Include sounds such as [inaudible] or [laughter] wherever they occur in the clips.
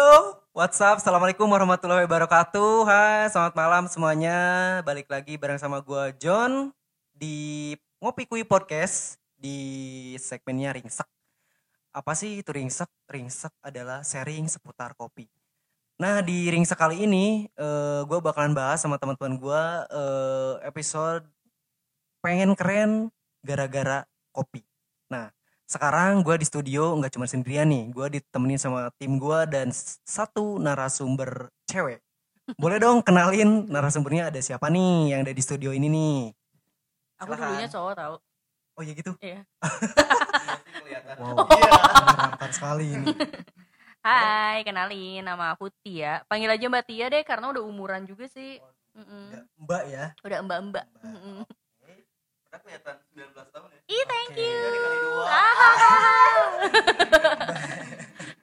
Yo, what's up? Assalamualaikum warahmatullahi wabarakatuh. Hai, selamat malam semuanya. Balik lagi bareng sama gua John di Ngopi Kui Podcast di segmennya Ringsek. Apa sih itu Ringsek? Ringsek adalah sharing seputar kopi. Nah, di Ringsek kali ini eh, gua bakalan bahas sama teman-teman gua eh, episode pengen keren gara-gara kopi. Sekarang gue di studio nggak cuma sendirian nih, gue ditemenin sama tim gue dan satu narasumber cewek. Boleh dong kenalin narasumbernya ada siapa nih yang ada di studio ini nih? Aku dulunya cowok tau. Oh ya gitu. Iya. [laughs] Wow, [laughs] menyeramkan sekali ini. Hai, kenalin nama aku Tia. Panggil aja Mbak Tia deh karena udah umuran juga sih. Udah, Mbak ya. Udah mbak-mbak. Mbak. Kelihatan 19 tahun ya. Ih, thank you. Dari kali dua. [laughs]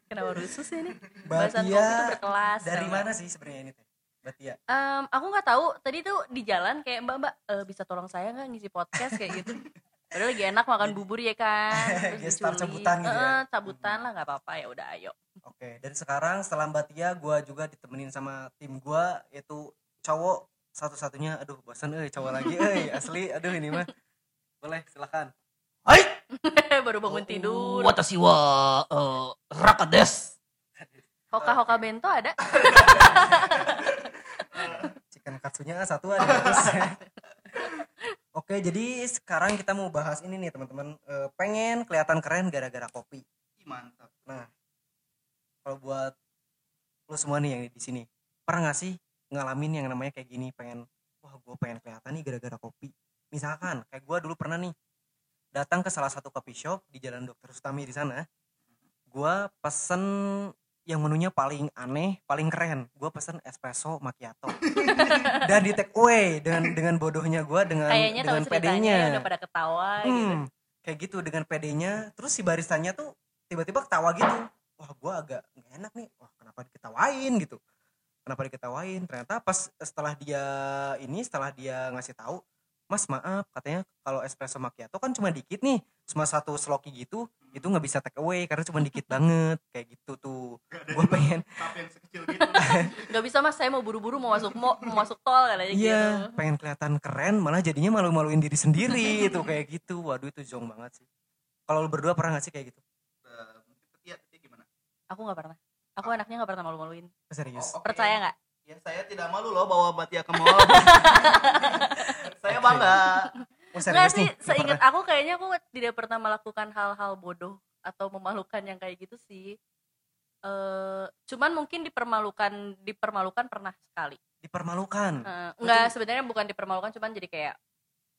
Kenapa rusuh sih ini? Bahasan kopi Tia tuh berkelas. dari tau mana sih sebenarnya ini teh? Mbak Tia. Em, aku nggak tahu. Tadi tuh di jalan kayak Mbak Mbak eh, bisa tolong saya nggak ngisi podcast kayak gitu. Padahal lagi enak makan bubur ya kan. [laughs] Terus diculik. cabutan gitu ya? Eh, cabutan lah nggak apa-apa ya udah ayo. Oke, dan sekarang setelah Mbak Tia, gue juga ditemenin sama tim gue yaitu cowok satu-satunya. Aduh, bosan eh cowok lagi, eh asli. Aduh ini mah. Boleh, silakan. Hai, [laughs] Baru bangun tidur. watashi wa uh, raka des. Hoka-hoka bento ada? [laughs] Chicken katsunya satu ada. [laughs] Oke, jadi sekarang kita mau bahas ini nih teman-teman. Eh, pengen kelihatan keren gara-gara kopi. Mantap. Nah, kalau buat lu semua nih yang di sini, pernah gak sih ngalamin yang namanya kayak gini, pengen, wah gue pengen kelihatan nih gara-gara kopi. Misalkan, kayak gue dulu pernah nih, datang ke salah satu coffee shop di Jalan Dokter Sutami di sana, gue pesen yang menunya paling aneh, paling keren. Gue pesen espresso macchiato. [laughs] Dan di take away dengan dengan bodohnya gue dengan Kayaknya dengan ceritanya pedenya. ya udah pada ketawa gitu. Hmm, kayak gitu dengan pedenya terus si baristanya tuh tiba-tiba ketawa gitu wah gua agak nggak enak nih wah kenapa diketawain gitu kenapa diketawain ternyata pas setelah dia ini setelah dia ngasih tahu mas maaf katanya kalau espresso macchiato kan cuma dikit nih cuma satu sloki gitu itu nggak bisa take away karena cuma dikit [laughs] banget kayak gitu tuh gue pengen yang sekecil gitu. [laughs] Gak bisa mas, saya mau buru-buru mau masuk mau, mau masuk tol katanya iya gitu. pengen kelihatan keren malah jadinya malu-maluin diri sendiri [laughs] itu kayak gitu waduh itu jong banget sih kalau lu berdua pernah gak sih kayak gitu Uh, gimana? Aku nggak pernah. Aku anaknya nggak pernah malu-maluin. serius Oh, oke. Percaya nggak? Ya saya tidak malu loh bawa Mbak Tia ke mall. Saya bangga. Oh, [laughs] Nggak serius sih? Nggak seingat aku kayaknya aku tidak pernah melakukan hal-hal bodoh atau memalukan yang kayak gitu sih. eh cuman mungkin dipermalukan dipermalukan pernah sekali. dipermalukan. Eh, enggak sebenarnya bukan dipermalukan cuman jadi kayak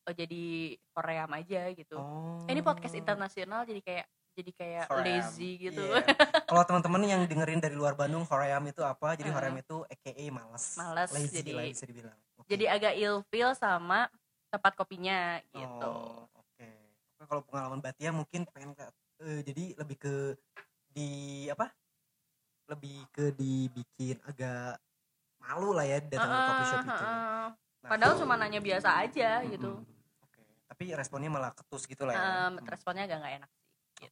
oh, jadi koream aja gitu. Oh. Eh, ini podcast internasional jadi kayak jadi kayak Hoream. lazy gitu. Iya. Kalau teman-teman yang dengerin dari luar Bandung, Hoream itu apa? Jadi Hmm. Hoream itu AKA males. Males, Lazy jadi- lah bisa dibilang. Oke. jadi agak ilfeel sama tempat kopinya gitu. Oh, Oke. Oke, Kalau pengalaman Batia mungkin pengen ke, eh, jadi lebih ke di apa? Lebih ke dibikin agak malu lah ya datang ke coffee shop itu. heeh. Nah, Padahal cuma nanya biasa aja mm-mm. gitu. Oke. Tapi responnya malah ketus gitu lah ya. Hmm. responnya agak nggak enak sih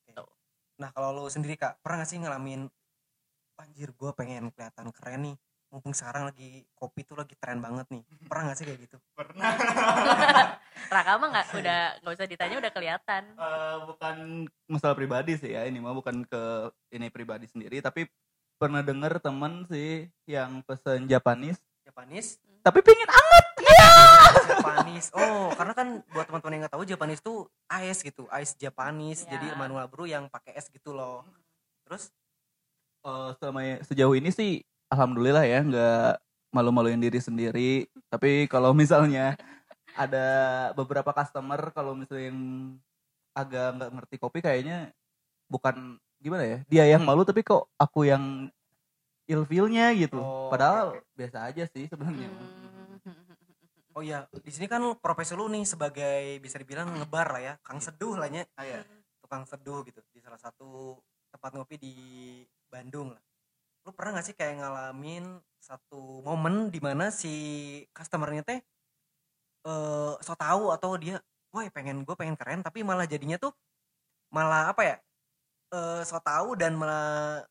gitu. Nah kalau lo sendiri kak, pernah gak sih ngalamin Anjir gue pengen kelihatan keren nih Mumpung sekarang lagi kopi tuh lagi tren banget nih [laughs] Pernah gak sih kayak gitu? Pernah. [laughs] Raka mah nggak udah nggak usah ditanya udah kelihatan. Eh, bukan masalah pribadi sih ya ini mah bukan ke ini pribadi sendiri tapi pernah denger temen sih yang pesen Japanese Japanese? tapi pingin anget Japanese Oh karena kan buat teman-teman yang gak tahu Japanese tuh ice gitu Ice Japanese Ya. Jadi manual brew yang pakai es gitu loh Terus? Eh, selama sejauh ini sih alhamdulillah ya nggak malu-maluin diri sendiri. Tapi kalau misalnya ada beberapa customer kalau misalnya yang agak nggak ngerti kopi kayaknya bukan gimana ya dia yang malu tapi kok aku yang ilfilnya gitu. Oh, padahal biasa aja sih sebenarnya. Oh iya di sini kan profesi lu nih sebagai bisa dibilang ngebar lah ya Kang seduh lah ya tukang seduh gitu di salah satu tempat ngopi di Bandung lah. Lu pernah gak sih kayak ngalamin satu momen di mana si customernya teh eh so tahu atau dia, wah pengen gue pengen keren tapi malah jadinya tuh malah apa ya eh so tahu dan malah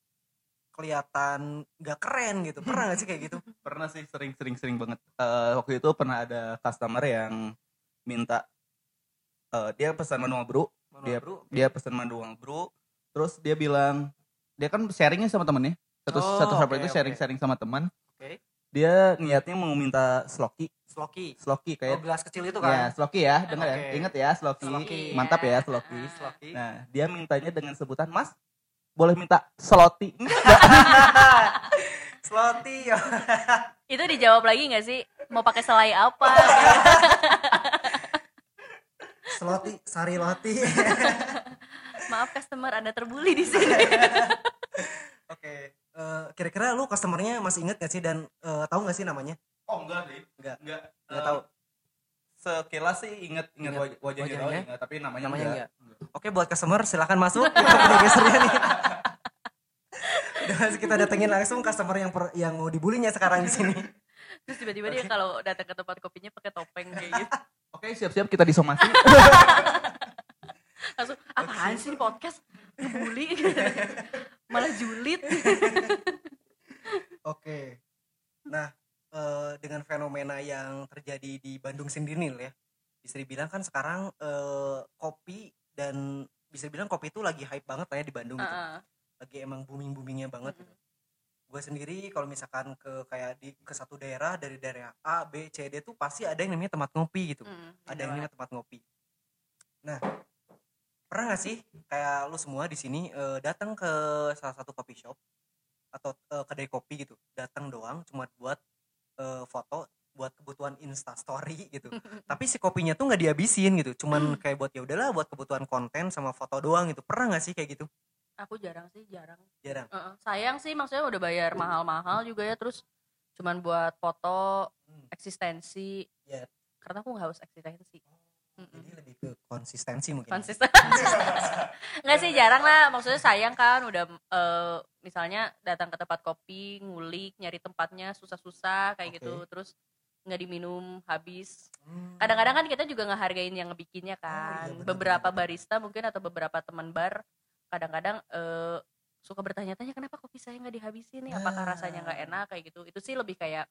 kelihatan nggak keren gitu. Pernah gak sih kayak gitu? [laughs] Pernah sih sering sering sering banget. Eh, waktu itu pernah ada customer yang minta eh, dia pesan manual brew Dia- bro dia pesan manual brew terus dia bilang dia kan sharingnya sama temennya satu Oh, satu server oke, itu oke. sharing sharing sama teman Oke. dia niatnya mau minta sloki sloki sloki oh, kayak gelas kecil itu ya kan sloki ya dengar ya Oke. inget ya sloki, Sloki. mantap ya Iya. sloki Ah. sloki nah dia mintanya dengan sebutan mas boleh minta sloti [laughs] sloti ya [laughs] Itu dijawab lagi nggak sih? Mau pakai selai apa? [laughs] sloti sari loti Maaf customer, Anda terbuli di sini. oke Eh, kira-kira lu customernya masih inget gak sih dan eh, tahu gak sih namanya oh enggak sih Enggak. enggak Nggak Eh, tahu. sekilas sih inget inget Ingat waj- wajahnya, doang, wajahnya? ingat, tapi namanya, Namanya enggak. Oke buat customer silahkan masuk [laughs] kita gesernya nih. Dan kita datengin langsung customer yang per- yang mau dibulinya sekarang di sini. Terus tiba-tiba dia kalau datang ke tempat kopinya pakai topeng kayak gitu. Oke siap-siap kita disomasi [laughs] Langsung, apaan sih podcast? Ngebully. [laughs] Malah julid. [laughs] Oke. Nah, eh, dengan fenomena yang terjadi di Bandung sendiri nih ya. Bisa dibilang kan sekarang eh, kopi dan bisa dibilang kopi itu lagi hype banget lah ya di Bandung gitu. Heeh. Lagi emang booming-boomingnya banget gitu. Gue sendiri kalau misalkan ke kayak di ke satu daerah dari daerah A, B, C, D tuh pasti ada yang namanya tempat ngopi gitu. Mm, ada yang namanya tempat ngopi. Nah, pernah gak sih kayak lu semua di sini eh, datang ke salah satu coffee shop atau eh, kedai kopi gitu, datang doang cuma buat eh, foto buat kebutuhan Insta Story gitu. [laughs] Tapi si kopinya tuh nggak dihabisin gitu, cuman kayak buat ya udahlah buat kebutuhan konten sama foto doang gitu. Pernah gak sih kayak gitu? Aku jarang sih, jarang. Jarang. Heeh. Sayang sih maksudnya udah bayar mahal-mahal juga ya terus cuman buat foto Hmm. eksistensi. Iya. Karena aku nggak harus eksistensi. Mm-mm. Jadi lebih ke konsistensi mungkin. konsisten [laughs] nggak sih jarang lah maksudnya sayang kan udah eh, misalnya datang ke tempat kopi ngulik nyari tempatnya susah-susah kayak Oke. gitu terus nggak diminum habis Hmm. kadang-kadang kan kita juga ngehargain yang ngebikinnya iya, kan beberapa barista mungkin atau beberapa teman bar kadang-kadang eh, suka bertanya-tanya kenapa kopi saya nggak dihabisin nih apakah Nah. rasanya nggak enak kayak gitu itu sih lebih kayak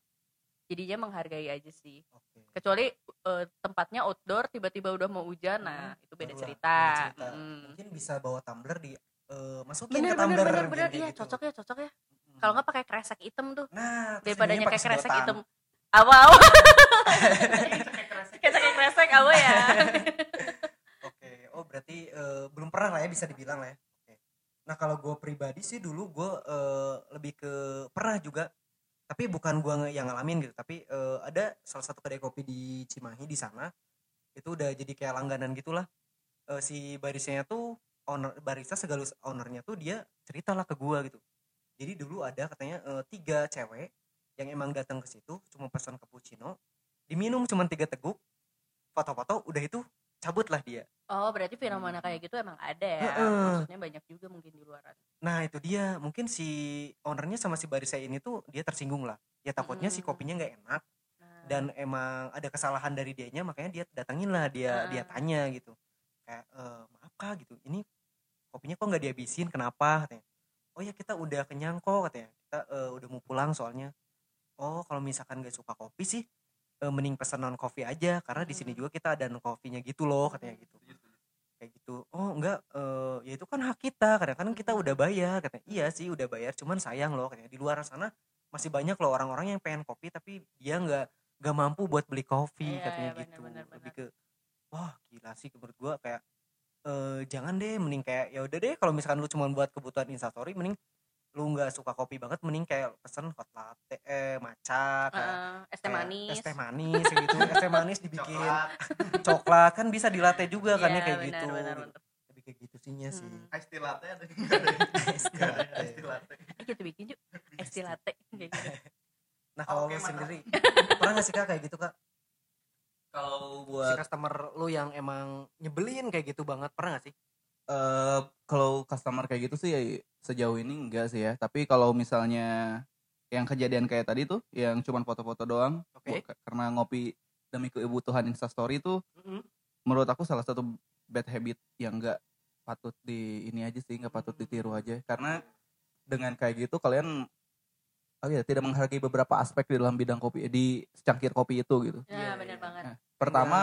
jadinya menghargai aja sih Oke. kecuali eh, tempatnya outdoor tiba-tiba udah mau hujan nah itu beda Barulah, cerita, beda cerita. Mm. Mungkin bisa bawa tumbler di eh, masukin bener ke bener tumbler bener bener kayak iya gitu. cocok ya cocok ya Mm. kalau nggak pakai kresek hitam tuh Nah, daripada pakai kresek hitam awal kayak pakai kresek apa [laughs] ya [laughs] Oke, oh berarti eh, belum pernah lah ya bisa dibilang lah ya. Oke. Nah kalau gue pribadi sih dulu gue eh, lebih ke pernah juga, tapi bukan gue yang ngalamin gitu, tapi eh, ada salah satu kedai kopi di Cimahi di sana, itu udah jadi kayak langganan gitulah. Eh, si baristanya tuh owner barista segalus ownernya tuh dia ceritalah ke gue gitu. Jadi dulu ada katanya eh, tiga cewek yang emang datang ke situ cuma pesan cappuccino, diminum cuma tiga teguk, foto-foto udah itu cabutlah dia. oh berarti fenomena kayak gitu emang ada ya Heeh. maksudnya banyak juga mungkin di luaran Nah itu dia mungkin si ownernya sama si barista ini tuh dia tersinggung lah. Ya takutnya si Mm. kopinya nggak enak Nah, dan emang ada kesalahan dari dianya makanya dia datangin lah dia dia Heeh. tanya gitu. Kayak "Eh, maaf kak gitu ini kopinya kok nggak dihabisin kenapa katanya. Oh ya kita udah kenyang kok katanya. Kita eh, udah mau pulang soalnya. Oh kalau misalkan gak suka kopi sih eh, mending pesan non coffee aja karena di sini Hmm. juga kita ada non coffee-nya gitu loh katanya gitu. Kayak gitu. Oh enggak eh, ya itu kan hak kita kadang kadang kita udah bayar katanya. Iya sih udah bayar cuman sayang loh katanya. Di luar sana masih banyak loh orang-orang yang pengen kopi tapi dia nggak nggak mampu buat beli kopi Iya, katanya iya, gitu. benar, lebih benar. ke wah gila sih menurut gua kayak eh jangan deh mending kayak ya udah deh kalau misalkan lu cuma buat kebutuhan instastory mending lu nggak suka kopi banget mending kayak pesen hot latte eh maca kayak es teh kayak manis es teh manis gitu es teh manis dibikin coklat kan bisa di latte juga kan ya Iya, kayak benar, gitu benar, gitu. benar. lebih kayak gitu sihnya sih Hmm. Ice tea latte ada Ice tea latte. Latte. Eh, kita bikin yuk es teh latte kayak gitu. [laughs] nah kalau Oke, lu sendiri pernah gak sih kak kayak gitu kak Kalau si buat customer lu yang emang nyebelin kayak gitu banget pernah gak sih eh kalau customer kayak gitu sih ya sejauh ini enggak sih ya. Tapi kalau misalnya yang kejadian kayak tadi tuh yang cuman foto-foto doang oke bu- karena ngopi demi kebutuhan instastory itu Mm-mm. menurut aku salah satu bad habit yang enggak patut di ini aja sih nggak patut ditiru aja karena dengan kayak gitu kalian oh ya tidak menghargai beberapa aspek di dalam bidang kopi di secangkir kopi itu gitu. Ya, Iya, benar iya. banget. Nah, Pertama,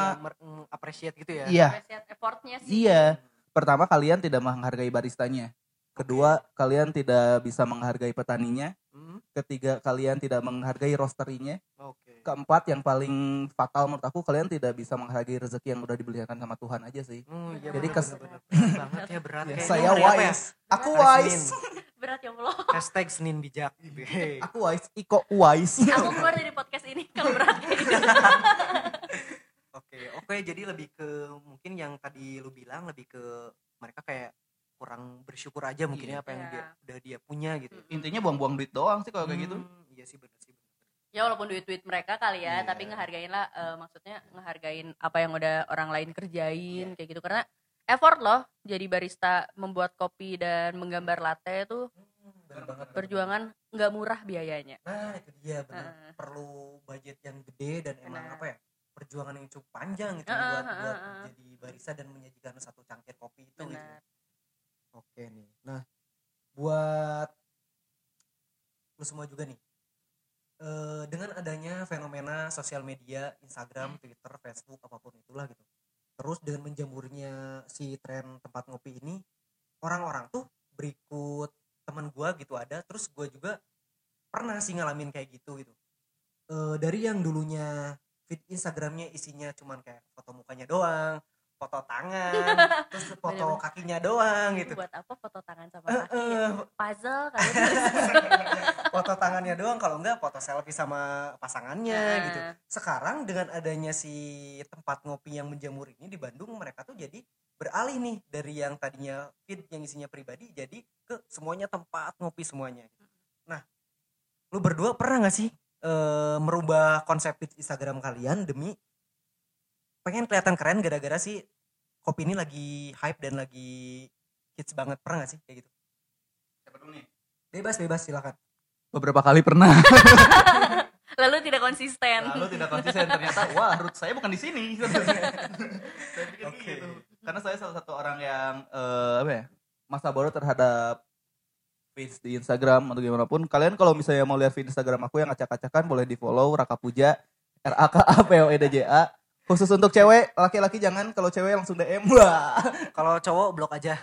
appreciate gitu ya. iya, Appreciate effortnya sih. iya. Pertama kalian tidak menghargai baristanya. Kedua, kalian tidak bisa menghargai petaninya. Hmm, Ketiga, kalian tidak menghargai roasterinya. Oke. Keempat, yang paling fatal menurut aku, kalian tidak bisa menghargai rezeki yang udah diberikan sama Tuhan aja sih. Hmm, iya, Jadi bener, kes- bener, bener. [laughs] Banget ya berat. Ya, Kayaknya saya apa ya? wise. Aku wise. [laughs] Berat ya Allah. Hashtag Senin bijak. [laughs] Hey. Aku wise. Iko wise. Aku keluar dari podcast ini kalau berat kayak gitu. Oke, oke. Jadi lebih ke mungkin yang tadi lu bilang lebih ke mereka kayak kurang bersyukur aja mungkin Iya. ya apa yang Iya. dia udah dia punya gitu. Intinya buang-buang duit doang sih kalau kayak gitu. Hmm, Iya sih benar sih. bener. Ya walaupun duit-duit mereka kali ya, Iya. tapi ngehargain lah eh, maksudnya ngehargain apa yang udah orang lain kerjain Iya. kayak gitu karena effort loh jadi barista membuat kopi dan menggambar latte itu Hmm, bener banget. perjuangan nggak murah biayanya. Nah itu dia benar. Heeh. Perlu budget yang gede dan emang Benar. apa ya? Perjuangan yang cukup panjang gitu Heeh, buat heeh, buat heeh. jadi barista dan menyajikan satu cangkir kopi itu. gitu. Oke nih. Nah, buat lu semua juga nih. eh, dengan adanya fenomena sosial media, Instagram, Twitter, Facebook, apa pun itulah gitu. Terus dengan menjamurnya si tren tempat ngopi ini, orang-orang tuh berikut teman gua gitu ada, terus gua juga pernah sih ngalamin kayak gitu gitu. Eh, dari yang dulunya feed Instagramnya isinya cuman kayak foto mukanya doang, foto tangan, [laughs] terus foto Bener-bener. kakinya doang gitu. Buat apa foto tangan sama kaki? eh, Puzzle kali. [laughs] foto tangannya doang kalau enggak foto selfie sama pasangannya Nah, gitu. Sekarang dengan adanya si tempat ngopi yang menjamur ini di Bandung mereka tuh jadi beralih nih dari yang tadinya feed yang isinya pribadi jadi ke semuanya tempat ngopi semuanya. Nah, lu berdua pernah nggak sih eh, merubah konsep feed Instagram kalian demi pengen kelihatan keren gara-gara sih kopi ini lagi hype dan lagi hits banget pernah gak sih kayak gitu? Bebas bebas silakan. Beberapa kali pernah. [laughs] Lalu tidak konsisten. Lalu tidak konsisten ternyata wah root saya bukan di sini. [laughs] saya pikir Oke. gitu. Karena saya salah satu orang yang eh, apa ya? Masa bodoh terhadap feeds di Instagram atau gimana pun. Kalian kalau misalnya mau lihat feed Instagram aku yang acak-acakan boleh di follow Raka Puja R A K A P O E D J A. Khusus untuk cewek, laki-laki jangan kalau cewek langsung DM. Wah. Kalau cowok blok aja.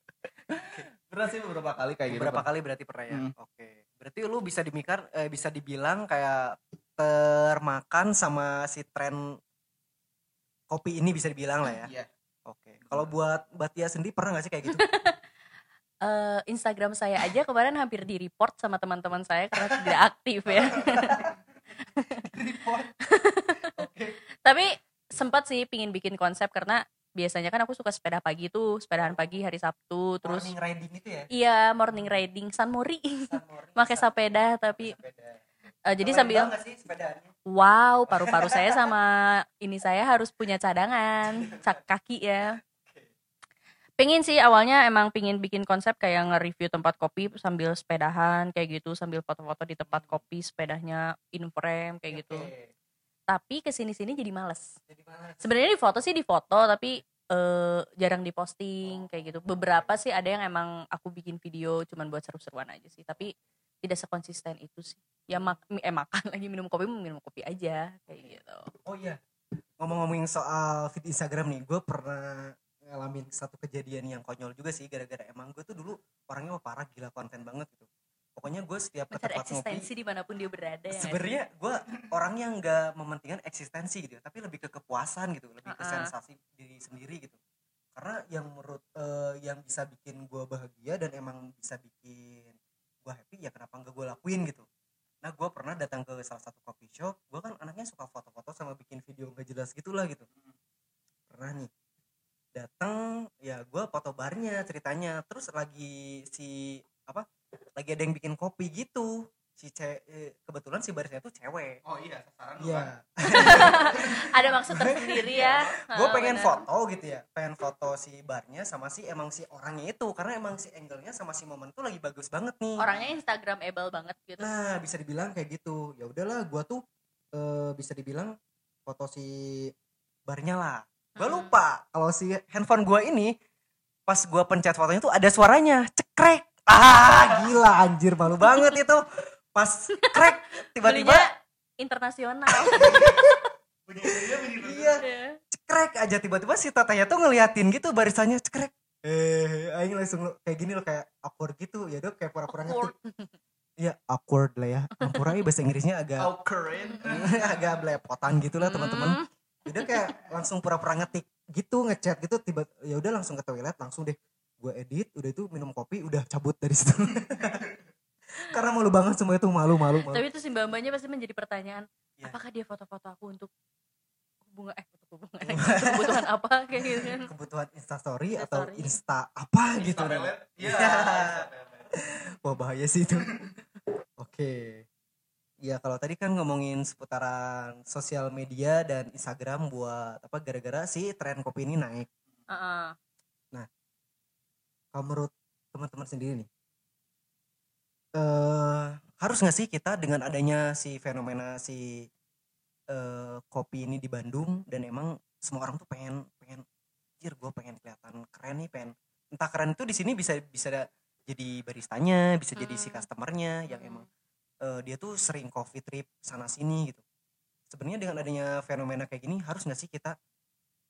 [laughs] Pernah sih beberapa kali kayak gitu. Beberapa kali berarti pernah ya. Hmm. Oke. Berarti lu bisa dimikar eh, bisa dibilang kayak termakan sama si tren kopi ini bisa dibilang lah ya. Iya. Oke. Kalau buat Batia sendiri pernah gak sih kayak gitu? [laughs] Eh, Instagram saya aja kemarin hampir di report sama teman-teman saya karena tidak aktif ya. [laughs] Report. Tapi sempat sih pingin bikin konsep karena biasanya kan aku suka sepeda pagi tuh, sepedahan pagi hari Sabtu, terus Morning riding itu ya. iya morning riding San Mori. [laughs] Pakai sepeda tapi eh, jadi Keren sambil sih sepedaannya. wow, paru-paru [laughs] saya sama ini saya harus punya cadangan, cak kaki ya. Pengen sih awalnya emang pingin bikin konsep kayak nge-review tempat kopi sambil sepedahan kayak gitu, sambil foto-foto di tempat kopi, sepedanya in frame kayak gitu. Tapi ke sini-sini jadi males. Jadi mana? Sebenarnya di foto sih di foto tapi eh, jarang diposting kayak gitu. Beberapa sih ada yang emang aku bikin video cuman buat seru-seruan aja sih. Tapi tidak sekonsisten itu sih. Ya mak eh makan lagi minum kopi minum kopi aja kayak gitu. Oh iya. Ngomong-ngomongin soal feed Instagram nih, gue pernah ngalamin satu kejadian yang konyol juga sih gara-gara emang gue tuh dulu orangnya parah gila konten banget gitu. Pokoknya gue setiap ke tempat ngopi eksistensi di mana pun dia berada ya. sebenarnya gue orang yang nggak mementingkan eksistensi gitu ya, tapi lebih ke kepuasan gitu lebih ke Uh-uh. sensasi diri sendiri gitu karena yang menurut eh, yang bisa bikin gue bahagia dan emang bisa bikin gue happy ya kenapa nggak gue lakuin gitu nah gue pernah datang ke salah satu coffee shop gue kan anaknya suka foto-foto sama bikin video nggak jelas gitulah gitu pernah nih datang ya gue foto barnya ceritanya terus lagi si apa lagi ada yang bikin kopi gitu si ce eh, kebetulan si barisnya tuh cewek Oh iya, sasaran lu kan. Iya, [laughs] Ada maksud tersendiri ya. [laughs] gue Ah, pengen benar. foto gitu ya, pengen foto si barnya sama si emang si orangnya itu, karena emang si angle-nya sama si momen tuh lagi bagus banget nih. Orangnya Instagramable banget gitu. Nah, bisa dibilang kayak gitu. Ya udahlah, gua tuh eh, bisa dibilang foto si barnya lah. Gua Mm-mm. lupa kalau si handphone gua ini pas gua pencet fotonya tuh ada suaranya, cekrek. Ah, gila anjir malu banget itu. Pas crack tiba-tiba internasional. iya cekrek aja tiba-tiba si tetehnya tuh ngeliatin gitu barisannya cekrek. Eh, aing langsung kayak gini loh kayak awkward gitu ya dok kayak pura-pura ngetik. Iya awkward lah ya. Ampura ya bahasa Inggrisnya agak current. [laughs] agak belepotan gitu lah teman-teman. Hmm. Jadi kayak langsung pura-pura ngetik gitu ngechat gitu tiba ya udah langsung ke toilet langsung deh gue edit udah itu minum kopi udah cabut dari situ. [laughs] Karena malu banget semua itu malu malu malu. Tapi itu si mbak-mbaknya pasti menjadi pertanyaan, Iya. apakah dia foto-foto aku untuk hubungan eh untuk hubungan untuk kebutuhan apa [laughs] kayak gitu kan. Kebutuhan instastory atau Instastory. insta apa gitu. Iya. Iya. Wah bahaya sih itu. Oke. Ya kalau tadi kan ngomongin seputaran sosial media dan Instagram buat apa gara-gara si tren kopi ini naik. Heeh. Kalau menurut teman-teman sendiri nih, eh harus nggak sih kita dengan adanya si fenomena si eh, kopi ini di Bandung dan emang semua orang tuh pengen pengen, jir gue pengen kelihatan keren nih pengen entah keren itu di sini bisa bisa jadi baristanya bisa jadi si Hmm. customernya yang emang eh, dia tuh sering coffee trip sana sini gitu sebenarnya dengan adanya fenomena kayak gini harus nggak sih kita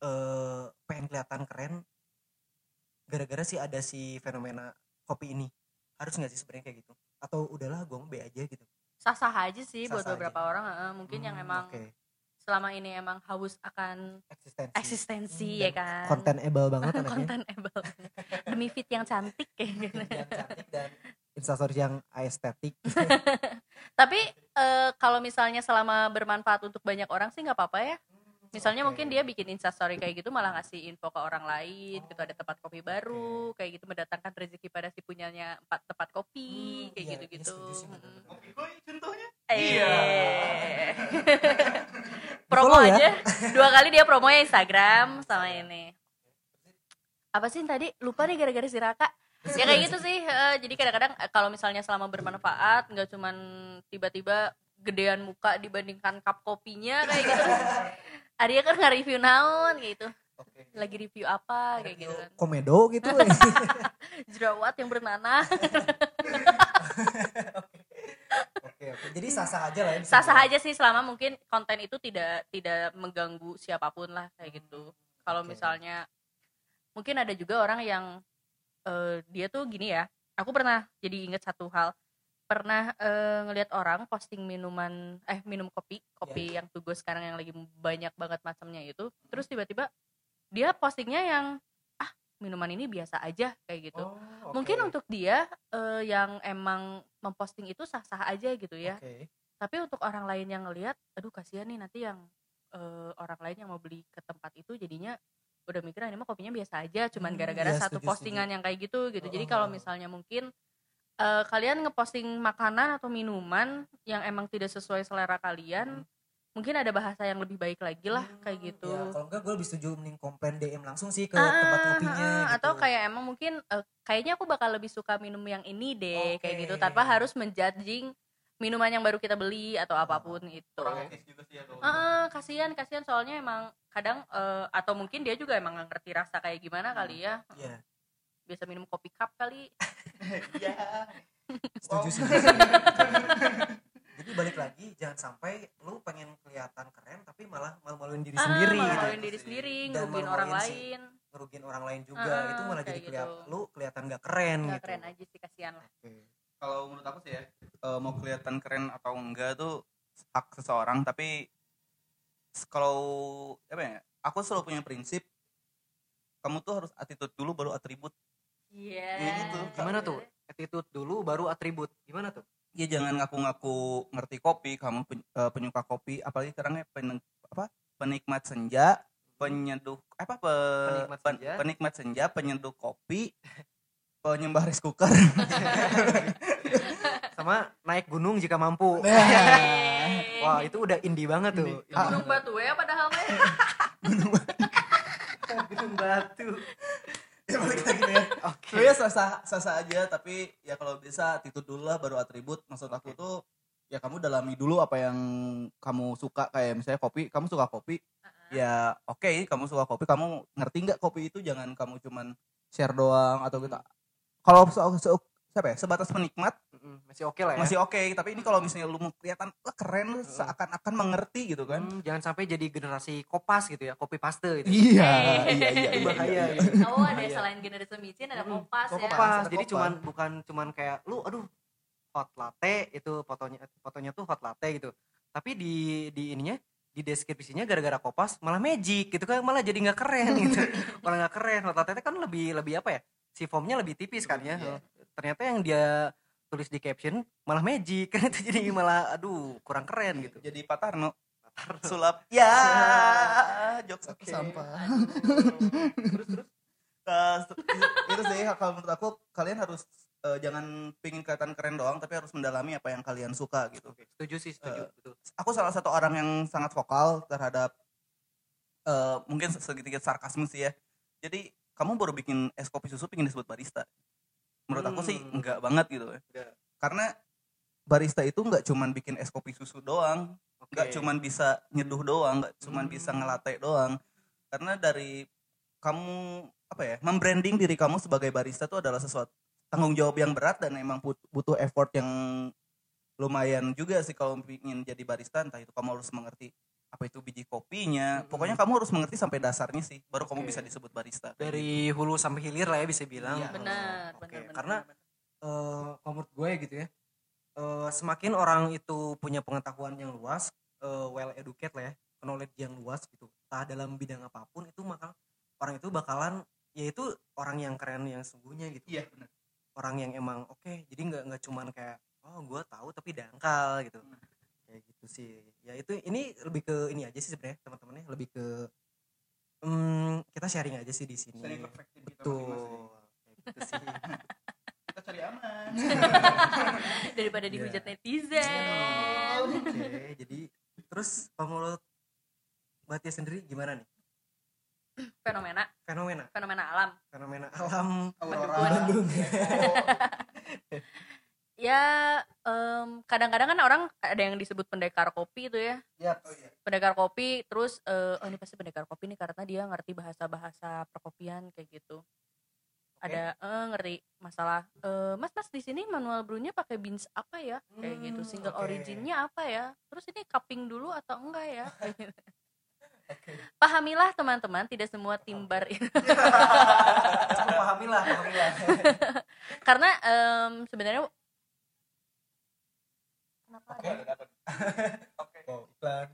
eh pengen kelihatan keren gara-gara sih ada si fenomena kopi ini harus nggak sih sebenarnya kayak gitu atau udahlah gue mau B aja gitu Sah-sah aja sih buat Sah-sah beberapa orang heeh. mungkin yang Hmm, emang oke. selama ini emang haus akan eksistensi eksistensi Hmm, ya kan. contentable banget [laughs] Contentable. Demi fit yang cantik kayak gitu. yang cantik dan instastory yang aesthetic [laughs] Tapi eh, kalau misalnya selama bermanfaat untuk banyak orang sih nggak apa-apa ya. Misalnya Oke. mungkin dia bikin instastory kayak gitu malah ngasih info ke orang lain gitu ada tempat kopi baru kayak gitu mendatangkan rezeki pada si punyanya empat tempat kopi Hmm, kayak iya, gitu-gitu. iya. Kopi contohnya. Eh. [laughs] promo Di-follow ya. aja. Dua kali dia promonya Instagram sama ini. Apa sih tadi? Lupa nih gara-gara si Raka. Ya kayak gitu sih. eh, jadi kadang-kadang eh, kalau misalnya selama bermanfaat nggak cuman tiba-tiba gedean muka dibandingkan cup kopinya kayak gitu. Arya kan nge-review naon gitu. Oke. Lagi review apa kayak gitu kan. komedo gitu [laughs] Jerawat yang bernanah. [laughs] oke oke jadi sah-sah aja lah ya sah-sah aja sih selama mungkin konten itu tidak tidak mengganggu siapa pun lah kayak gitu. Kalau Oke. misalnya mungkin ada juga orang yang eh, dia tuh gini ya. Aku pernah jadi inget satu hal. Pernah eh, ngelihat orang posting minuman eh minum kopi, kopi yang Tugo sekarang yang lagi banyak banget macamnya itu. Terus tiba-tiba dia postingnya yang ah minuman ini biasa aja kayak gitu. Oh, oke. Mungkin untuk dia eh, yang emang memposting itu sah-sah aja gitu ya Oke. tapi untuk orang lain yang ngelihat aduh kasihan nih nanti yang eh, orang lain yang mau beli ke tempat itu jadinya udah mikir "Ah, ini mah kopinya biasa aja cuman Hmm, gara-gara iya, satu setuju, postingan yang kayak gitu gitu jadi Oh. kalau misalnya mungkin eh, kalian ngeposting makanan atau minuman yang emang tidak sesuai selera kalian mungkin ada bahasa yang lebih baik lagi lah Hmm, kayak gitu. ya, kalau enggak gue lebih setuju mending komplain DM langsung sih ke Ah, tempat kopinya ah, gitu. atau kayak emang mungkin eh, kayaknya aku bakal lebih suka minum yang ini deh kayak gitu tanpa harus menjudging minuman yang baru kita beli atau apa pun itu Kurang etis juga sih ya kalau. Ah, kasihan kasihan soalnya emang kadang eh, atau mungkin dia juga emang nggak ngerti rasa kayak gimana kali ya. Iya, biasa minum kopi cup kali Iya. setuju sih. Jadi balik lagi jangan sampai lu pengen kelihatan keren tapi malah malu-maluin diri Ah, sendiri gitu. maluin diri sendiri Dan ngerugiin malu-maluin orang si- lain ngerugiin orang lain juga Ah, itu malah jadi kelihatan gitu. lu kelihatan gak keren nggak gitu. keren aja sih kasihan lah Oke. Kalau menurut aku sih ya, eh, mau kelihatan keren atau enggak tuh hak seseorang, tapi kalau apa ya? Aku selalu punya prinsip kamu tuh harus attitude dulu baru atribut. Iya Kayak gitu. Gimana tuh? Attitude dulu baru atribut. Gimana tuh? Ya jangan ngaku-ngaku ngerti kopi, kamu pen- eh, penyuka kopi, apalagi sekarang ya pen- apa penikmat senja, penyeduh apa pe- Penikmat pen- senja. penikmat senja, penyeduh kopi, [laughs] penyembah rice cooker. [laughs] Sama naik gunung jika mampu. [laughs] Yeay. Wah, itu udah indie banget tuh. Indie. Indie gunung batu ya padahal mah gunung batu. ya [laughs] balik lagi. Sebenarnya sah sah aja tapi ya kalau bisa attitude dulu lah baru atribut. Maksud aku tuh ya kamu dalami dulu apa yang kamu suka kayak misalnya kopi, kamu suka kopi. Ya oke, kamu suka kopi, kamu ngerti nggak kopi itu jangan kamu cuman share doang atau kita. Kalau so- so- siapa ya sebatas penikmat masih oke lah ya masih oke tapi ini kalau misalnya lu mau kelihatan wah keren lu seakan-akan mengerti gitu kan Hmm, jangan sampai jadi generasi kopas gitu ya copy paste gitu iya iya iya itu bahaya iya, gitu. Oh ada Iya. selain generasi micin ada kopas ya. kopas. Jadi kopas. cuman bukan cuman kayak lu aduh hot latte itu fotonya fotonya tuh hot latte gitu. Tapi di di ininya di deskripsinya gara-gara kopas malah magic gitu kan malah jadi nggak keren gitu. [laughs] malah nggak keren. Hot latte kan lebih lebih apa ya? Si formnya lebih tipis kan ya. Iya. Ternyata yang dia tulis di caption malah magic. Kan [laughs] itu jadi malah aduh kurang keren gitu. jadi Pak Tarno. Sulap. [laughs] Ya. [laughs] Jokes Oke. sampah. Terus terus. Eh, itu sih kalau menurut aku kalian harus eh, jangan pingin kelihatan keren doang tapi harus mendalami apa yang kalian suka gitu. Oke, setuju sih setuju. Eh, betul. aku salah satu orang yang sangat vokal terhadap eh, mungkin sedikit sarkasme sih ya. Jadi kamu baru bikin es kopi susu pingin disebut barista menurut aku sih Hmm. enggak banget gitu ya Enggak. karena barista itu nggak cuman bikin es kopi susu doang nggak cuman bisa nyeduh doang nggak cuman Hmm. bisa ngelate doang karena dari kamu apa ya membranding diri kamu sebagai barista itu adalah sesuatu tanggung jawab yang berat dan emang but- butuh effort yang lumayan juga sih kalau ingin jadi barista entah itu kamu harus mengerti apa itu biji kopinya Mm-mm. pokoknya kamu harus mengerti sampai dasarnya sih baru kamu Oke. bisa disebut barista dari hulu sampai hilir lah ya bisa bilang. Iya. Benar, Oke, benar, benar, Karena benar. eh kalau menurut gue gitu ya, eh, semakin orang itu punya pengetahuan yang luas, eh, well educated lah ya, knowledge yang luas gitu, entah dalam bidang apa pun itu maka orang itu bakalan yaitu orang yang keren yang sungguhnya gitu. iya benar Orang yang emang oke, jadi nggak nggak cuman kayak oh gue tahu tapi dangkal gitu. Kayak gitu sih. Ya itu ini lebih ke ini aja sih sebenarnya teman-temannya lebih ke hmm, kita sharing aja sih di sini. Sharing perspektif kita Betul. gitu sih. [laughs] kita cari aman [laughs] Daripada dihujat netizen. Oke, jadi terus kalau menurut Mbak Tia sendiri gimana nih? Fenomena, Fenomena, fenomena alam. fenomena alam Bandung. [laughs] Ya em, kadang-kadang kan orang ada yang disebut pendekar kopi itu ya. Yap. oh iya Pendekar kopi terus eh, oh ini pasti pendekar kopi nih karena dia ngerti bahasa-bahasa perkopian kayak gitu. Ada eh, ngerti masalah eh, Mas Mas di sini manual brewnya pakai beans apa ya? Kayak gitu. Hmm, Single oke. originnya apa ya? Terus ini cupping dulu atau enggak ya? [laughs] Gitu. Pahamilah teman-teman, tidak semua timbar [laughs] itu Pahamilah, pahamilah. [laughs] karena em, sebenarnya Oke. ada? oke. Oh, iklan.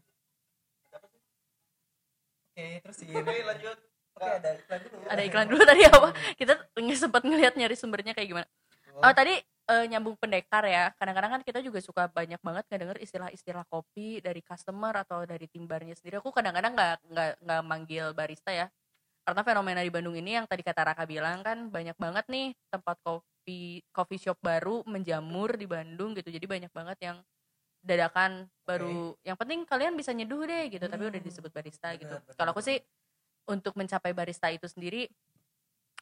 Oke, terus sih. oke lanjut. Oke, ada iklan dulu. ada iklan dulu tadi apa? Kita nggak sempat ngelihat nyari sumbernya kayak gimana. Oh. Tadi eh, nyambung pendekar ya. Kadang-kadang kan kita juga suka banyak banget ngedenger istilah-istilah kopi dari customer atau dari timbarnya sendiri. Aku kadang-kadang nggak nggak nggak manggil barista ya. Karena fenomena di Bandung ini yang tadi kata Raka bilang kan banyak banget nih tempat kopi coffee shop baru menjamur di Bandung gitu. Jadi banyak banget yang dadakan baru yang penting kalian bisa nyeduh deh gitu tapi udah Hmm. disebut barista gitu Benar, kalau aku sih untuk mencapai barista itu sendiri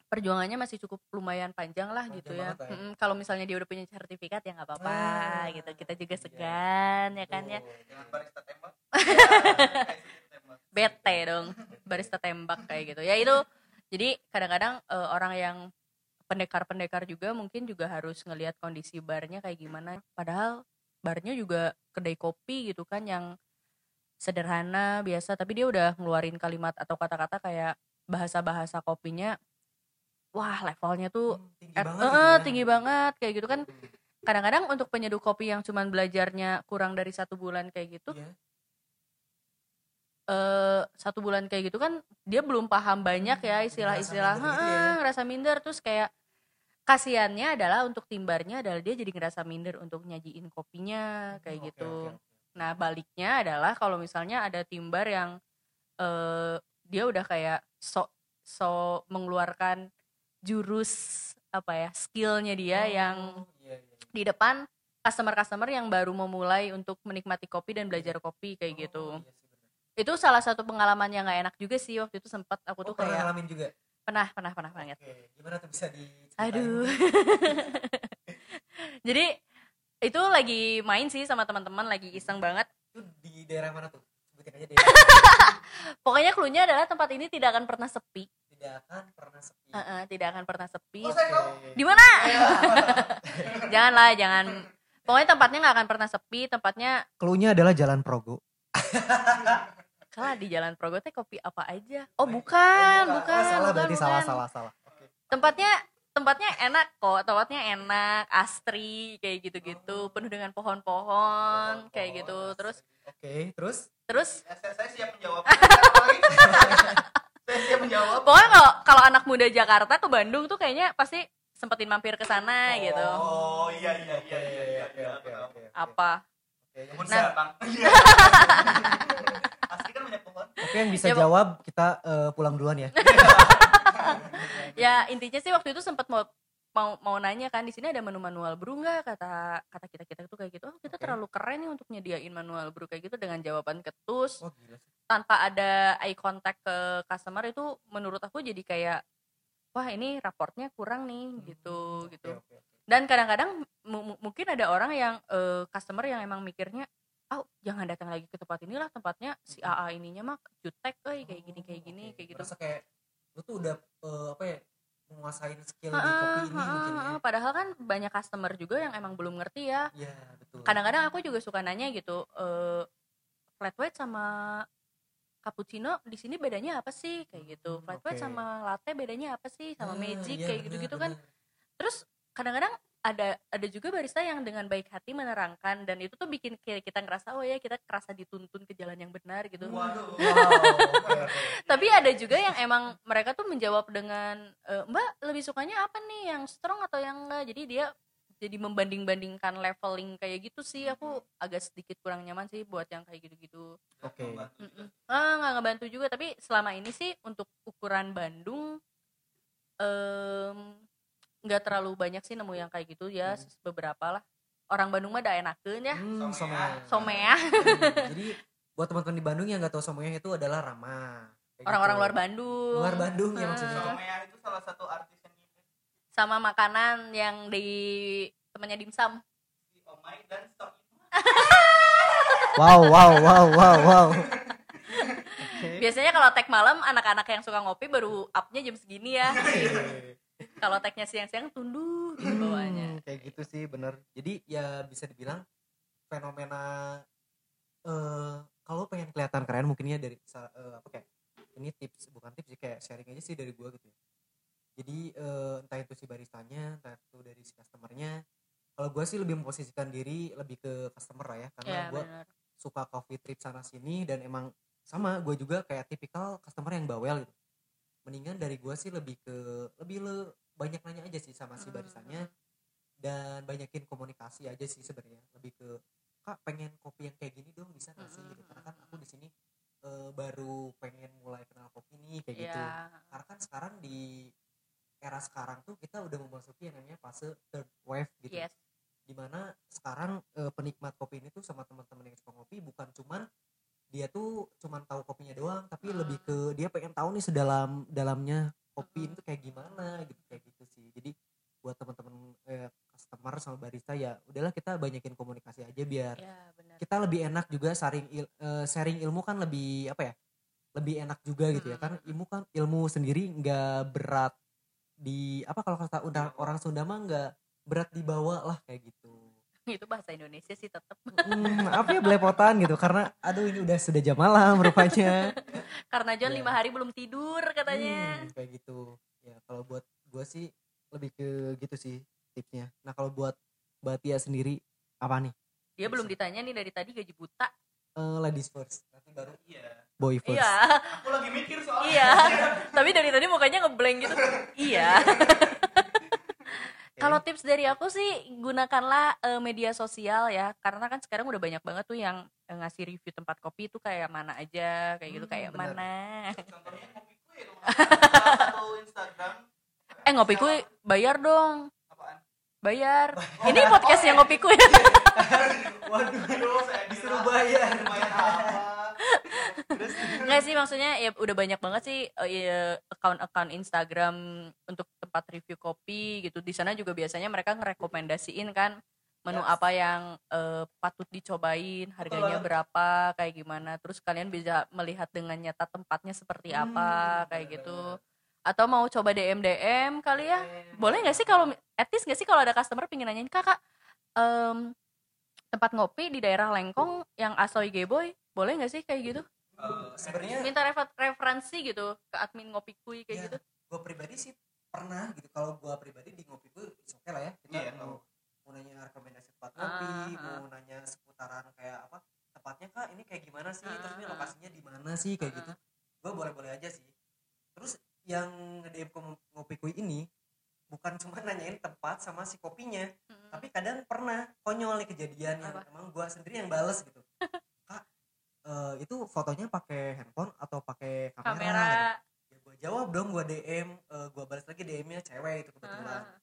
perjuangannya masih cukup lumayan panjang lah Panjang gitu ya. ya. Mm-mm, Kalau misalnya dia udah punya sertifikat ya nggak apa-apa Ah, gitu. Kita juga iya. segan ya kan ya. Jangan barista tembak [laughs] Bete dong barista tembak kayak gitu. Ya itu jadi kadang-kadang eh, orang yang pendekar-pendekar juga mungkin juga harus ngelihat kondisi barnya kayak gimana. Padahal barnya juga kedai kopi gitu kan yang sederhana biasa tapi dia udah ngeluarin kalimat atau kata-kata kayak bahasa-bahasa kopinya wah levelnya tuh Hmm, tinggi at- banget eh, gitu ya. tinggi banget kayak gitu kan kadang-kadang untuk penyeduh kopi yang cuman belajarnya kurang dari satu bulan kayak gitu Iya. eh satu bulan kayak gitu kan dia belum paham banyak ya Hmm, istilah-istilah minder gitu ya. "Heeh, ngerasa minder terus kayak kasihannya adalah untuk timbarnya adalah dia jadi ngerasa minder untuk nyajiin kopinya kayak Oke, gitu oke, oke. nah baliknya adalah kalau misalnya ada timbar yang eh dia udah kayak sok so mengeluarkan jurus apa ya skillnya dia yang Oh, iya, iya. di depan customer-customer yang baru mau mulai untuk menikmati kopi dan belajar kopi kayak Oh, gitu. iya sih. Itu salah satu pengalaman yang nggak enak juga sih waktu itu sempat aku Oh, tuh kayak ngalamin juga. Pernah pernah pernah banget. Oke, gimana tuh bisa di Aduh. [laughs] Jadi itu lagi main sih sama teman-teman lagi iseng banget. Itu di daerah mana tuh? Sebutin aja daerah. [laughs] Pokoknya clue-nya adalah tempat ini tidak akan pernah sepi. Tidak akan pernah sepi. Heeh, tidak akan pernah sepi. Oh. Oke. Di mana? [laughs] jangan lah jangan pokoknya tempatnya nggak akan pernah sepi tempatnya Cluenya adalah Jalan Progo. Salah di Jalan Progo teh kopi apa aja? Oh bukan Oh, bukan. oh, salah bukan, berarti salah bukan. salah. Salah. tempatnya tempatnya enak kok tempatnya enak astri kayak gitu-gitu penuh dengan pohon-pohon kayak gitu terus? Oke, terus? Terus? Saya, saya siap menjawab. [laughs] Saya siap menjawab. Pokoknya kalau kalau anak muda Jakarta ke Bandung tuh kayaknya pasti sempetin mampir ke sana gitu. oh iya iya iya iya iya iya apa Nyebut Nah. Serpang. [laughs] Iya. Asli kan banyak pohon. Oke, yang bisa Ya, jawab kita eh, pulang duluan ya. [laughs] ya intinya sih waktu itu sempat mau mau mau nanya kan di sini ada menu manual brew nggak kata kata kita kita tuh kayak gitu oh kita Oke. terlalu keren nih untuk nyediain manual brew kayak gitu dengan jawaban ketus Oh, gila sih. tanpa ada eye contact ke customer itu menurut aku jadi kayak wah ini raportnya kurang nih gitu gitu Oke, oke, oke. dan kadang-kadang mu- mu- mungkin ada orang yang eh, customer yang emang mikirnya oh jangan datang lagi ke tempat inilah tempatnya si AA ininya mah jutek euy kayak gini kayak gini kayak gitu. Berasa kayak lu tuh udah eh, apa ya menguasain skill di Heeh, kopi ini heeh, mungkin ya. padahal kan banyak customer juga yang emang belum ngerti ya. Iya, betul. kadang-kadang aku juga suka nanya gitu eh flat white sama cappuccino di sini bedanya apa sih? Kayak gitu. Hmm, flat white oke. sama latte bedanya apa sih? Sama Ah, magic iya, kayak gitu-gitu kan. terus kadang-kadang ada ada juga barista yang dengan baik hati menerangkan dan itu tuh bikin kayak kita ngerasa oh ya kita kerasa dituntun ke jalan yang benar gitu. Waduh. Wow, [laughs] tapi ada juga yang emang mereka tuh menjawab dengan e, mbak lebih sukanya apa nih yang strong atau yang enggak? Jadi dia jadi membanding-bandingkan leveling kayak gitu sih. Aku agak sedikit kurang nyaman sih buat yang kayak gitu-gitu. Oke. Mm-mm. ah nggak ngebantu juga. Tapi selama ini sih untuk ukuran Bandung em, nggak terlalu banyak sih nemu yang kayak gitu ya Hmm. beberapa lah orang Bandung mah udah enakeun ya Hmm, Somea. somea [laughs] Hmm, Jadi [laughs] buat teman-teman di Bandung yang nggak tahu Somoya itu adalah Rama. Kayak orang-orang gitu. luar Bandung Luar Bandung ya maksudnya. Somea itu salah satu artis yang ngipin sama makanan yang di temannya dimsum si Omai dan Stok [laughs] Wow, wow, wow, wow, wow. biasanya kalau tag malam anak-anak yang suka ngopi baru upnya jam segini ya kalau tagnya siang-siang tunduh gitu bawahnya Hmm, kayak gitu sih bener. Jadi ya bisa dibilang fenomena eh kalau pengen kelihatan keren mungkin ya dari eh, apa kayak ini tips bukan tips sih kayak sharing aja sih dari gua gitu ya. Jadi eh, entah itu si baristanya, entah itu dari si customernya. Kalau gua sih lebih memposisikan diri lebih ke customer lah ya karena gua benar suka coffee trip sana sini dan emang sama gue juga kayak tipikal customer yang bawel gitu mendingan dari gue sih lebih ke lebih le banyak nanya aja sih sama si Hmm. barisanya dan banyakin komunikasi aja sih sebenarnya. Lebih ke kak pengen kopi yang kayak gini dong bisa nggak sih? Gitu. karena kan aku di sini eh, baru pengen mulai kenal kopi nih kayak gitu. ya karena kan sekarang di era sekarang tuh kita udah memasuki yang namanya fase third wave gitu. Yes. Di mana sekarang eh, penikmat kopi ini tuh sama teman-teman yang suka ngopi bukan cuman dia tuh cuman tahu kopinya doang tapi Hmm. lebih ke dia pengen tahu nih sedalam dalamnya kopi itu kayak gimana gitu kayak gitu sih jadi buat teman-teman eh, customer sama barista ya udahlah kita banyakin komunikasi aja biar ya kita lebih enak juga sharing il- eh, sharing ilmu kan lebih apa ya lebih enak juga gitu ya. Hmm. kan ilmu kan ilmu sendiri nggak berat di apa kalau kata udah orang Sunda mah nggak berat dibawa lah kayak gitu. [laughs] Itu bahasa Indonesia sih tetap Hmm, apa ya belepotan gitu karena aduh ini udah sudah jam malam rupanya. [laughs] Karena John Ya. lima hari belum tidur katanya. Hmm, kayak gitu. Ya kalau buat gue sih lebih ke gitu sih tipsnya. Nah kalau buat Mbak Tia sendiri apa nih? Dia belum ditanya nih dari tadi gaji buta. Eh, ladies first. Nanti baru iya. Boy first. Iya aku lagi mikir soalnya. Iya. Tapi dari tadi mukanya ngeblank gitu. Iya. [laughs] Kalau tips dari aku sih gunakanlah eh, media sosial ya. Karena kan sekarang udah banyak banget tuh yang eh, ngasih review tempat kopi itu kayak mana aja kayak gitu Hmm, kayak benar. mana. Contohnya kopiku ya Instagram. Eh ngopiku bayar dong bayar ini podcast yang ngopiku ya [laughs] waduh Aduh, saya disuruh bayar bayar apa Enggak sih maksudnya ya udah banyak banget sih ya, account-account Instagram untuk tempat review kopi gitu. Di sana juga biasanya mereka ngerekomendasiin kan menu Yes. apa yang eh, patut dicobain, harganya Betul. berapa, kayak gimana. Terus kalian bisa melihat dengan nyata tempatnya seperti Hmm, apa, kayak benar-benar. gitu. Atau mau coba DM DM kali ya? Boleh nggak sih kalau etis nggak sih kalau ada customer pingin nanyain kakak em, tempat ngopi di daerah Lengkong yang Asoy Geboy boleh nggak sih? Kayak gitu. Eh, sebenarnya minta refer- referensi gitu ke admin ngopi kuy kayak Ya. gitu. gue pribadi sih pernah gitu. Kalau gue pribadi di ngopi gue oke okay lah ya. Kita Iya. mau, mau nanya rekomendasi tempat ngopi Ah, mau nanya seputaran kayak apa tempatnya kak ini kayak gimana sih? Terus ini Ah, ah. lokasinya di mana sih? Kayak Ah, gitu. gue boleh boleh aja sih. Terus yang nge-DM ke ngopi kuy ini bukan cuma nanyain tempat sama si kopinya Mm. tapi kadang pernah konyol nih kejadian yang Apa? emang gue sendiri yang bales gitu kak eh, itu fotonya pakai handphone atau pakai kamera, gitu kamera ya gue jawab dong gue DM eh, gue balas lagi DM-nya cewek itu kebetulan Ah,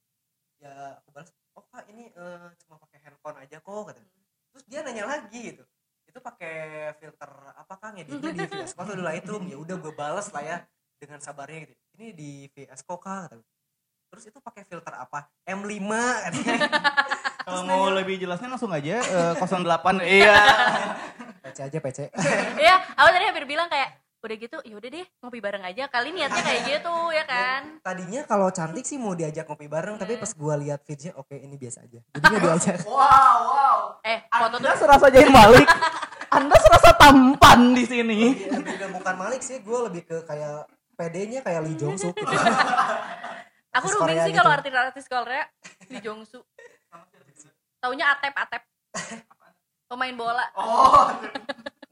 ya aku balas oh kak ini eh, cuma pakai handphone aja kok kata terus dia nanya lagi gitu itu pakai filter apa kang ngeditnya di VS Code atau di Lightroom ya udah gue balas lah ya dengan sabarnya gitu ini di VS kak kata. terus itu pakai filter apa M5 katanya [laughs] Kalau mau lebih jelasnya langsung aja eh, 08 [laughs] iya. PC aja PC [laughs] Iya, aku tadi hampir bilang kayak udah gitu, ya udah deh ngopi bareng aja. Kali niatnya kayak gitu ya kan. tadinya kalau cantik sih mau diajak ngopi bareng tapi pas gue lihat feednya oke ini biasa aja jadinya diajak Wow, wow. Eh, foto tuh Anda serasa Jain Malik. Anda serasa tampan di sini. ke bukan Malik sih gue lebih ke kayak PD-nya kayak Lee Jong Suk [laughs] gitu aku rubing sih kalau gitu. artis-artis Korea di Jongsu. Taunya Atep Atep. Pemain bola. Oh.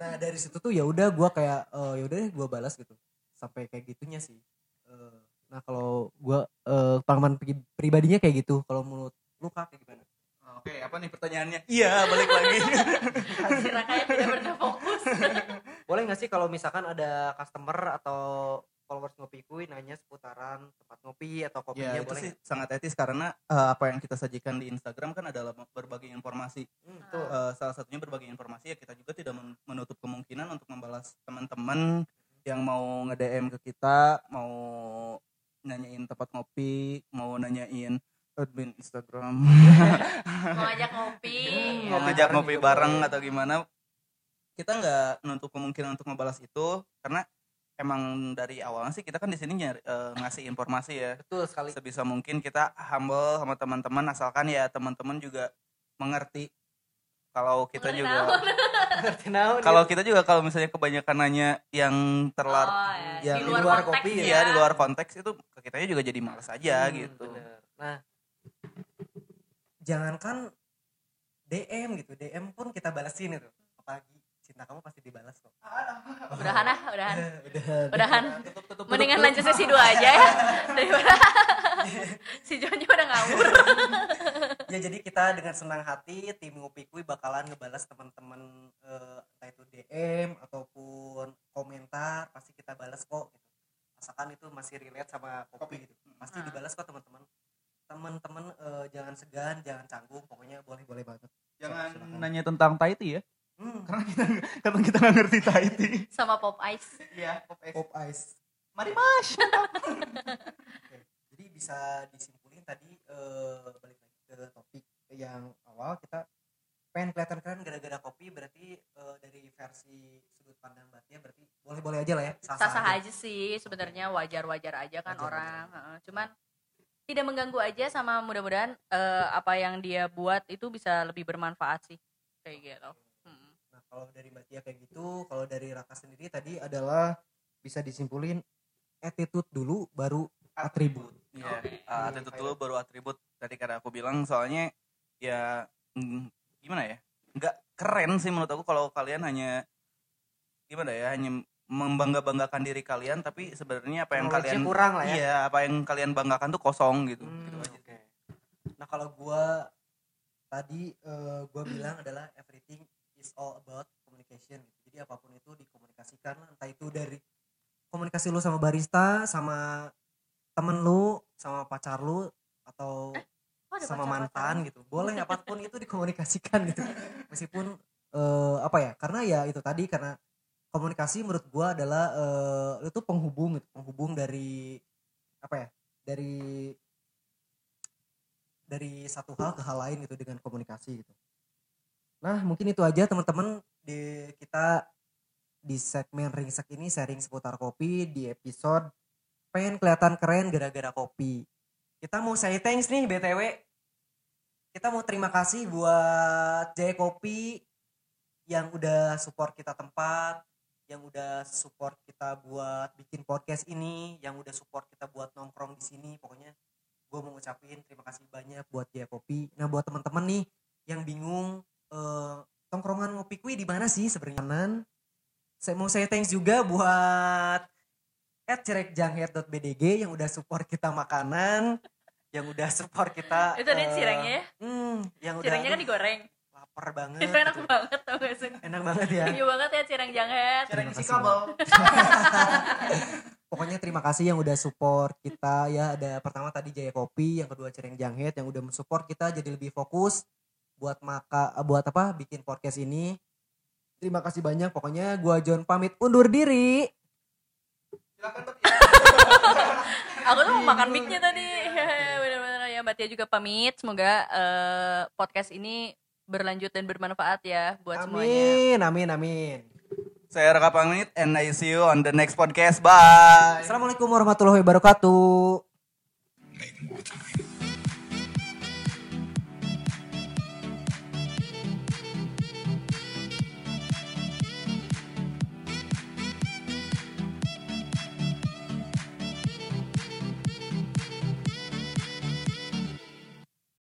nah dari situ tuh ya udah gue kayak eh, ya udah deh gue balas gitu sampai kayak gitunya sih Eh, nah kalau gue eh, pengalaman pri- pribadinya kayak gitu kalau menurut lu kayak gimana Oke, apa nih pertanyaannya? Iya, balik lagi. Kira kayak tidak pernah fokus. boleh nggak sih kalau misalkan ada customer atau followers ngopi kuy nanya seputaran tempat ngopi atau kopinya ya, itu boleh sih sangat etis karena eh, apa yang kita sajikan di Instagram kan adalah berbagi informasi. Hmm, betul. Eh, salah satunya berbagi informasi ya kita juga tidak men- menutup kemungkinan untuk membalas teman-teman yang mau nge-DM ke kita, mau nanyain tempat ngopi, mau nanyain admin Instagram, [laughs] Mau ngajak ngopi. Hmm, mau ya. ngajak ngopi juga bareng boleh. atau gimana. Kita nggak menutup kemungkinan untuk membalas itu karena emang dari awalnya sih kita kan di sini nyari- eh, ngasih informasi ya. betul sekali sebisa mungkin kita humble sama teman-teman asalkan ya teman-teman juga mengerti kalau kita Mengerti juga naon. [laughs] ngerti naon kalau kita juga kalau misalnya kebanyakan nanya yang terlar Oh, ya. yang di di luar, konteks kopi ya. ya di luar konteks itu ke kitanya juga jadi males aja Hmm, gitu bener. Nah, jangankan DM gitu, DM pun kita balasin itu. Apalagi cinta kamu pasti dibalas kok. [laughs] Udahan ah, udahan. [laughs] Udah. Udahan. Tutup, tutup, Mendingan tutup. lanjut sesi 2 aja ya. [laughs] Daripada si Jonnya udah ngawur. Ya jadi kita dengan senang hati tim Ngopi Kuy bakalan ngebalas teman-teman eh, entah itu DM ataupun komentar pasti kita balas kok gitu. Asalkan itu masih relate sama kopi gitu. Pasti Ah. dibalas kok teman-teman. Teman-teman eh, jangan segan, jangan canggung, pokoknya boleh-boleh banget. jangan Silakan. nanya tentang Tahiti ya Hmm, karena kita karena kita nggak ngerti Tahiti Sama Pop Ice. ya pop es pop ice. mari mas [laughs] Oke, Jadi bisa disimpulin tadi eh, balik lagi ke topik yang awal kita pengen kelihatan keren gara-gara kopi berarti eh, dari versi sudut pandang Batia berarti boleh-boleh aja lah ya Sah-sah aja sih sebenarnya wajar-wajar aja kan Wajar-wajar. orang. Heeh, Cuman tidak mengganggu aja sama mudah-mudahan eh, apa yang dia buat itu bisa lebih bermanfaat sih kayak gitu. Kalau dari Batia kayak gitu, kalau dari Raka sendiri tadi adalah bisa disimpulin attitude dulu baru atribut. Iya, Oke. uh, attitude dulu baru atribut. Tadi karena aku bilang soalnya ya mm, gimana ya? Nggak keren sih menurut aku kalau kalian hanya gimana ya, hanya membangga-banggakan diri kalian tapi sebenarnya apa yang kalian kurang lah ya. Iya, apa yang kalian banggakan tuh kosong gitu. Hmm, Gitu aja. oke. Nah kalau gua tadi eh, gua bilang adalah everything is all about communication. gitu. Jadi apa pun itu dikomunikasikan lah, entah itu dari komunikasi lu sama barista, sama temen lu, sama pacar lu, atau ada sama pacar-pacaran. mantan gitu. Boleh apa pun itu dikomunikasikan gitu. Meskipun eh, apa ya? Karena ya itu tadi karena komunikasi menurut gua adalah eh, itu penghubung gitu, penghubung dari apa ya? Dari dari satu hal ke hal lain gitu dengan komunikasi gitu. Nah, mungkin itu aja teman-teman di kita di segmen ringsek ini sharing seputar kopi di episode pengen kelihatan keren gara-gara kopi. Kita mau say thanks nih BTW. Kita mau terima kasih buat Jaya Kopi yang udah support kita tempat, yang udah support kita buat bikin podcast ini, yang udah support kita buat nongkrong di sini. Pokoknya gue mau ngucapin terima kasih banyak buat Jaya Kopi. Nah buat teman-teman nih yang bingung eh, tongkrongan ngopi kui di mana sih sebenarnya? Saya mau saya thanks juga buat at cerekjanghead.bdg yang udah support kita makanan, yang udah support kita. Itu ada eh, cirengnya ya? Hmm, yang udah Cirengnya kan digoreng. lapar banget. Itu enak gitu. banget tau gak sih? Enak banget ya. You banget ya cireng janghet. Cireng Terima isi kabel. [laughs] Pokoknya terima kasih yang udah support kita ya. Ada pertama tadi Jaya Kopi, yang kedua Cireng Janghet yang udah mensupport kita jadi lebih fokus buat maka buat apa bikin podcast ini. Terima kasih banyak. Pokoknya gua John pamit undur diri. [laughs] Aku tuh mau makan mic-nya tadi. [laughs] Bener-bener ya Mbak Tia juga pamit. Semoga eh, podcast ini berlanjut dan bermanfaat ya buat semuanya. Amin, amin, amin. Saya Raka pamit and I see you on the next podcast. Bye. Assalamualaikum warahmatullahi wabarakatuh.